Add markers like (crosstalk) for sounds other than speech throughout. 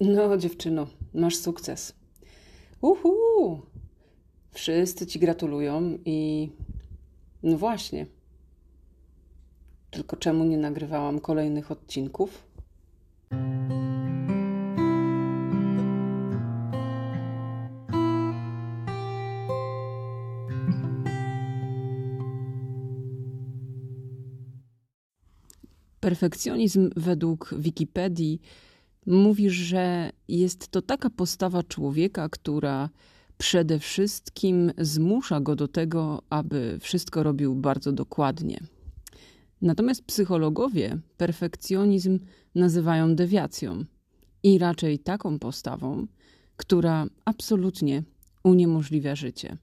No, dziewczyno, masz sukces. Uhu! Wszyscy ci gratulują i. No właśnie. Tylko czemu nie nagrywałam kolejnych odcinków? Perfekcjonizm według Wikipedii mówi, że jest to taka postawa człowieka, która przede wszystkim zmusza go do tego, aby wszystko robił bardzo dokładnie. Natomiast psychologowie perfekcjonizm nazywają dewiacją i raczej taką postawą, która absolutnie uniemożliwia życie.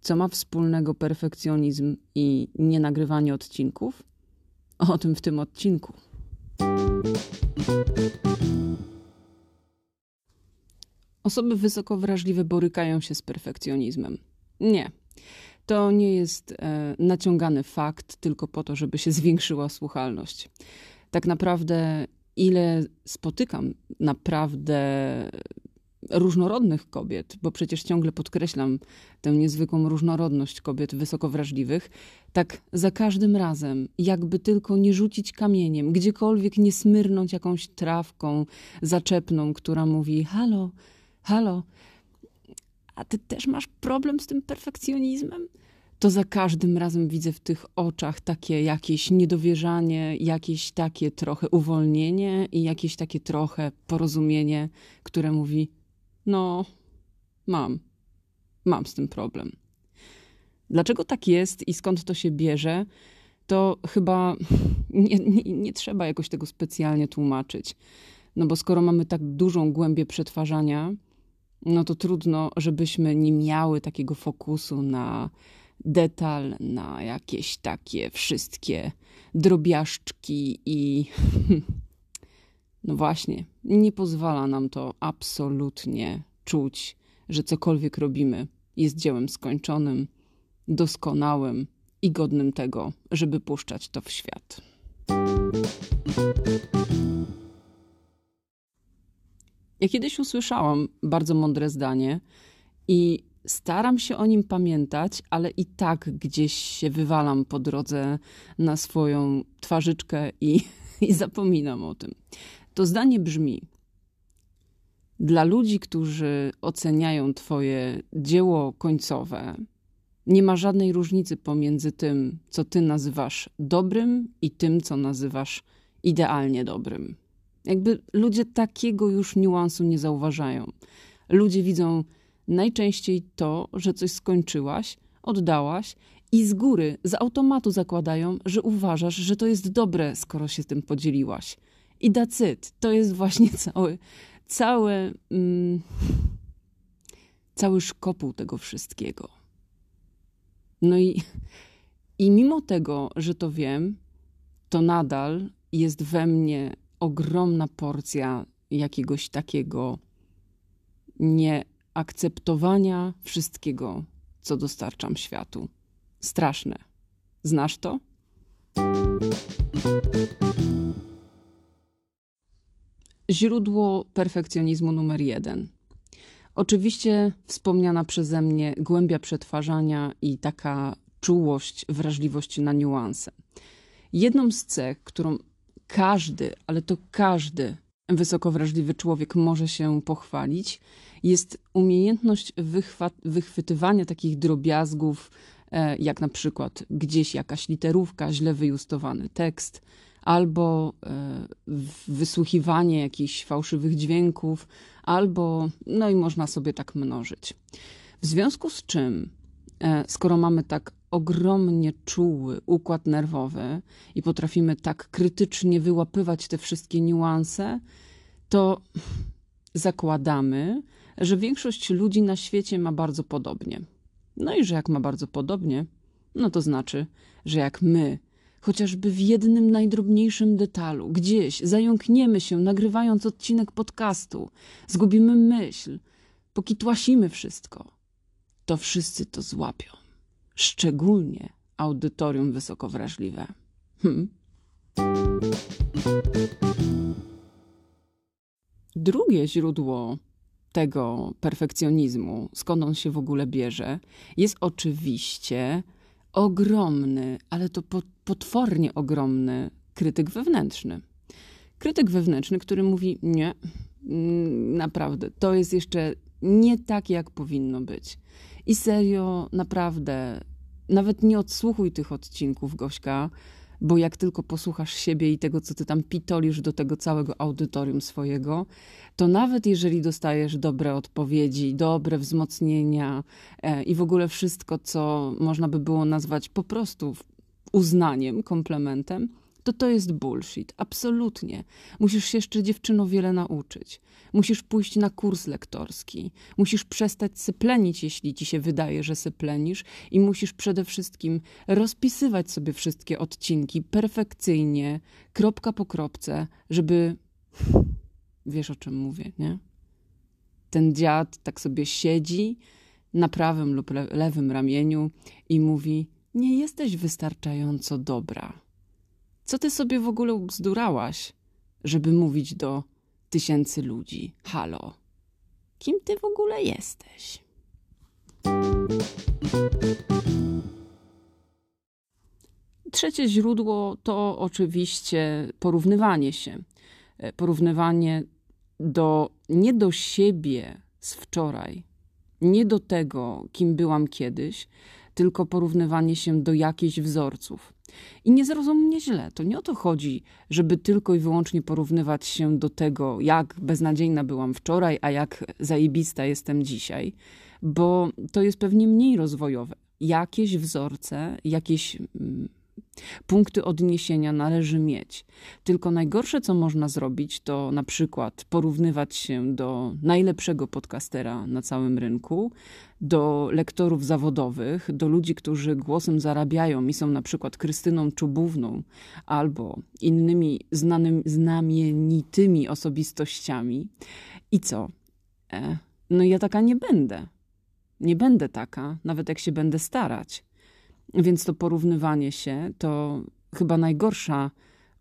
Co ma wspólnego perfekcjonizm i nienagrywanie odcinków? O tym w tym odcinku. Osoby wysoko wrażliwe borykają się z perfekcjonizmem. Nie. To nie jest e, naciągany fakt tylko po to, żeby się zwiększyła słuchalność. Tak naprawdę, ile spotykam naprawdę różnorodnych kobiet, bo przecież ciągle podkreślam tę niezwykłą różnorodność kobiet wysoko wrażliwych, tak za każdym razem, jakby tylko nie rzucić kamieniem, gdziekolwiek nie smyrnąć jakąś trawką zaczepną, która mówi: Halo, halo, a ty też masz problem z tym perfekcjonizmem? To za każdym razem widzę w tych oczach takie jakieś niedowierzanie, jakieś takie trochę uwolnienie i jakieś takie trochę porozumienie, które mówi: no, mam. Mam z tym problem. Dlaczego tak jest i skąd to się bierze, to chyba (laughs) nie, nie, nie, trzeba jakoś tego specjalnie tłumaczyć. No bo skoro mamy tak dużą głębię przetwarzania, no to trudno, żebyśmy nie miały takiego fokusu na detal, na jakieś takie wszystkie drobiażdżki i (laughs) No właśnie, nie pozwala nam to absolutnie czuć, że cokolwiek robimy jest dziełem skończonym, doskonałym i godnym tego, żeby puszczać to w świat. Ja kiedyś usłyszałam bardzo mądre zdanie i staram się o nim pamiętać, ale i tak gdzieś się wywalam po drodze na swoją twarzyczkę i, (laughs) i zapominam o tym. To zdanie brzmi: Dla ludzi, którzy oceniają Twoje dzieło końcowe, nie ma żadnej różnicy pomiędzy tym, co Ty nazywasz dobrym, i tym, co nazywasz idealnie dobrym. Jakby ludzie takiego już niuansu nie zauważają. Ludzie widzą najczęściej to, że coś skończyłaś, oddałaś i z góry, z automatu zakładają, że uważasz, że to jest dobre, skoro się tym podzieliłaś. I it. To jest właśnie (laughs) cały, cały, mm, cały szkopuł tego wszystkiego. No i, i mimo tego, że to wiem, to nadal jest we mnie ogromna porcja jakiegoś takiego nieakceptowania wszystkiego, co dostarczam światu. Straszne. Znasz to? Źródło perfekcjonizmu numer jeden. Oczywiście wspomniana przeze mnie głębia przetwarzania i taka czułość, wrażliwość na niuanse. Jedną z cech, którą każdy, ale to każdy wysoko wrażliwy człowiek może się pochwalić, jest umiejętność wychwytywania takich drobiazgów, e, jak na przykład gdzieś jakaś literówka, źle wyjustowany tekst, albo e, wysłuchiwanie jakichś fałszywych dźwięków, albo, no i można sobie tak mnożyć. W związku z czym, e, skoro mamy tak ogromnie czuły układ nerwowy i potrafimy tak krytycznie wyłapywać te wszystkie niuanse, to zakładamy, że większość ludzi na świecie ma bardzo podobnie. No i że jak ma bardzo podobnie, no to znaczy, że jak my chociażby w jednym najdrobniejszym detalu, gdzieś zająkniemy się, nagrywając odcinek podcastu, zgubimy myśl, pokitłasimy wszystko, to wszyscy to złapią. Szczególnie audytorium wysoko wrażliwe. Hmm. Drugie źródło tego perfekcjonizmu, skąd on się w ogóle bierze, jest oczywiście ogromny, ale to potwornie ogromny krytyk wewnętrzny. Krytyk wewnętrzny, który mówi: Nie, mm, naprawdę, to jest jeszcze nie tak, jak powinno być. I serio, naprawdę, nawet nie odsłuchuj tych odcinków, Gośka, bo jak tylko posłuchasz siebie i tego, co ty tam pitolisz do tego całego audytorium swojego, to nawet jeżeli dostajesz dobre odpowiedzi, dobre wzmocnienia e, i w ogóle wszystko, co można by było nazwać po prostu uznaniem, komplementem, to to jest bullshit. Absolutnie. Musisz się jeszcze dziewczyno wiele nauczyć. Musisz pójść na kurs lektorski. Musisz przestać syplenić, jeśli ci się wydaje, że syplenisz i musisz przede wszystkim rozpisywać sobie wszystkie odcinki perfekcyjnie, kropka po kropce, żeby... Wiesz, o czym mówię, nie? Ten dziad tak sobie siedzi na prawym lub lewym ramieniu i mówi: Nie jesteś wystarczająco dobra co ty sobie w ogóle ubzdurałaś, żeby mówić do tysięcy ludzi? Halo, kim ty w ogóle jesteś? Trzecie źródło to oczywiście porównywanie się. E, porównywanie do, nie do siebie z wczoraj, nie do tego, kim byłam kiedyś, tylko porównywanie się do jakichś wzorców. I nie zrozum mnie źle, to nie o to chodzi, żeby tylko i wyłącznie porównywać się do tego, jak beznadziejna byłam wczoraj, a jak zajebista jestem dzisiaj, bo to jest pewnie mniej rozwojowe. Jakieś wzorce, jakieś mm, Punkty odniesienia należy mieć. Tylko najgorsze, co można zrobić, to na przykład porównywać się do najlepszego podcastera na całym rynku, do lektorów zawodowych, do ludzi, którzy głosem zarabiają i są na przykład Krystyną Czubówną albo innymi znanym, znamienitymi osobistościami. I co? E, no ja taka nie będę. Nie będę taka, nawet jak się będę starać. Więc to porównywanie się to chyba najgorsza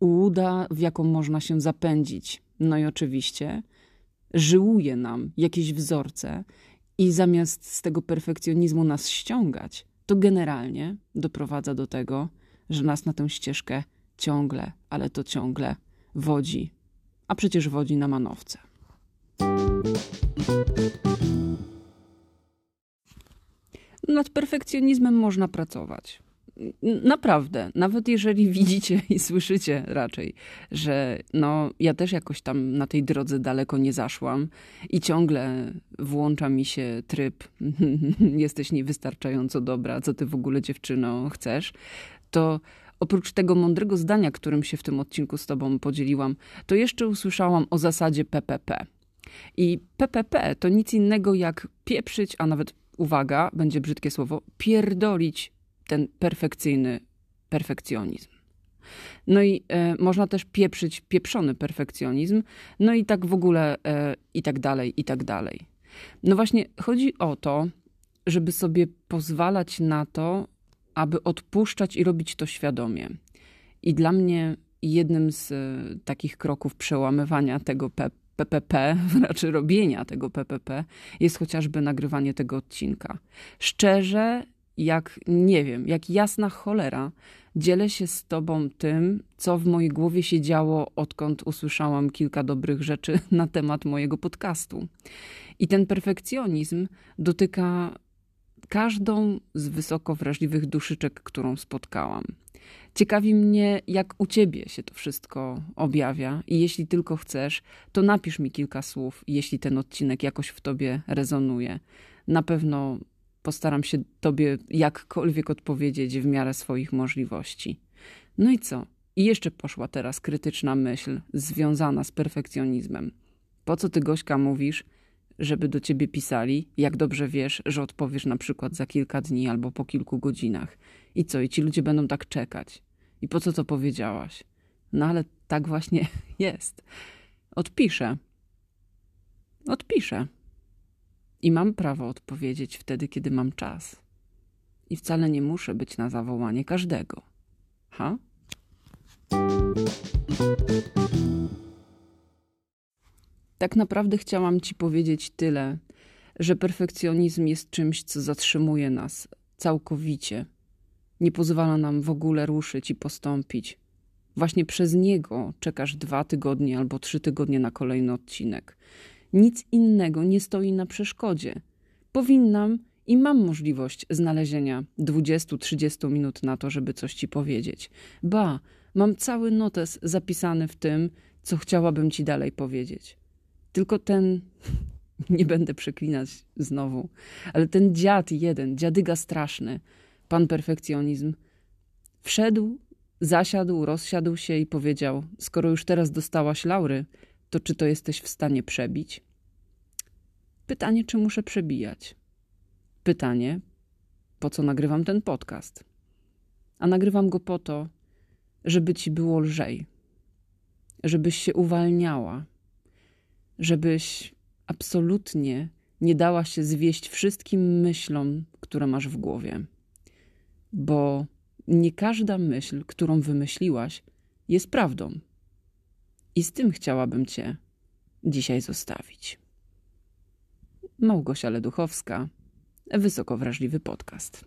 ułuda, w jaką można się zapędzić. No i oczywiście żyłuje nam jakieś wzorce i zamiast z tego perfekcjonizmu nas ściągać, to generalnie doprowadza do tego, że nas na tę ścieżkę ciągle, ale to ciągle wodzi, a przecież wodzi na manowce. Nad perfekcjonizmem można pracować. Naprawdę, nawet jeżeli (laughs) widzicie i słyszycie raczej, że no, ja też jakoś tam na tej drodze daleko nie zaszłam i ciągle włącza mi się tryb (laughs) jesteś niewystarczająco dobra, co ty w ogóle dziewczyno chcesz, to oprócz tego mądrego zdania, którym się w tym odcinku z tobą podzieliłam, to jeszcze usłyszałam o zasadzie PPP. I PPP to nic innego jak pieprzyć, a nawet uwaga, będzie brzydkie słowo, pierdolić ten perfekcyjny perfekcjonizm. No i e, można też pieprzyć pieprzony perfekcjonizm, no i tak w ogóle, e, i tak dalej, i tak dalej. No właśnie, chodzi o to, żeby sobie pozwalać na to, aby odpuszczać i robić to świadomie. I dla mnie jednym z e, takich kroków przełamywania tego PPP, raczej robienia tego PPP, jest chociażby nagrywanie tego odcinka. Szczerze, jak nie wiem, jak jasna cholera, dzielę się z Tobą tym, co w mojej głowie się działo, odkąd usłyszałam kilka dobrych rzeczy (laughs) na temat mojego podcastu. I ten perfekcjonizm dotyka każdą z wysoko wrażliwych duszyczek, którą spotkałam. Ciekawi mnie, jak u ciebie się to wszystko objawia, i jeśli tylko chcesz, to napisz mi kilka słów, jeśli ten odcinek jakoś w tobie rezonuje. Na pewno postaram się tobie jakkolwiek odpowiedzieć w miarę swoich możliwości. No i co? I jeszcze poszła teraz krytyczna myśl związana z perfekcjonizmem. Po co ty, Gośka, mówisz, żeby do ciebie pisali, jak dobrze wiesz, że odpowiesz na przykład za kilka dni albo po kilku godzinach? I co? I ci ludzie będą tak czekać. I po co to powiedziałaś? No ale tak właśnie (laughs) jest. Odpiszę. Odpiszę. I mam prawo odpowiedzieć wtedy, kiedy mam czas. I wcale nie muszę być na zawołanie każdego. Ha? Tak naprawdę chciałam Ci powiedzieć tyle, że perfekcjonizm jest czymś, co zatrzymuje nas całkowicie. Nie pozwala nam w ogóle ruszyć i postąpić. Właśnie przez niego czekasz dwa tygodnie albo trzy tygodnie na kolejny odcinek. Nic innego nie stoi na przeszkodzie. Powinnam i mam możliwość znalezienia 20-30 minut na to, żeby coś ci powiedzieć. Ba, mam cały notes zapisany w tym, co chciałabym ci dalej powiedzieć. Tylko ten, (laughs) nie będę przeklinać znowu, ale ten dziad jeden, dziadyga straszny, pan perfekcjonizm, wszedł, zasiadł, rozsiadł się i powiedział: Skoro już teraz dostałaś laury, to czy to jesteś w stanie przebić? Pytanie, czy muszę przebijać? Pytanie, po co nagrywam ten podcast? A nagrywam go po to, żeby ci było lżej, żebyś się uwalniała, żebyś absolutnie nie dała się zwieść wszystkim myślom, które masz w głowie. Bo nie każda myśl, którą wymyśliłaś, jest prawdą. I z tym chciałabym Cię dzisiaj zostawić. Małgosia Leduchowska, wysoko wrażliwy podcast.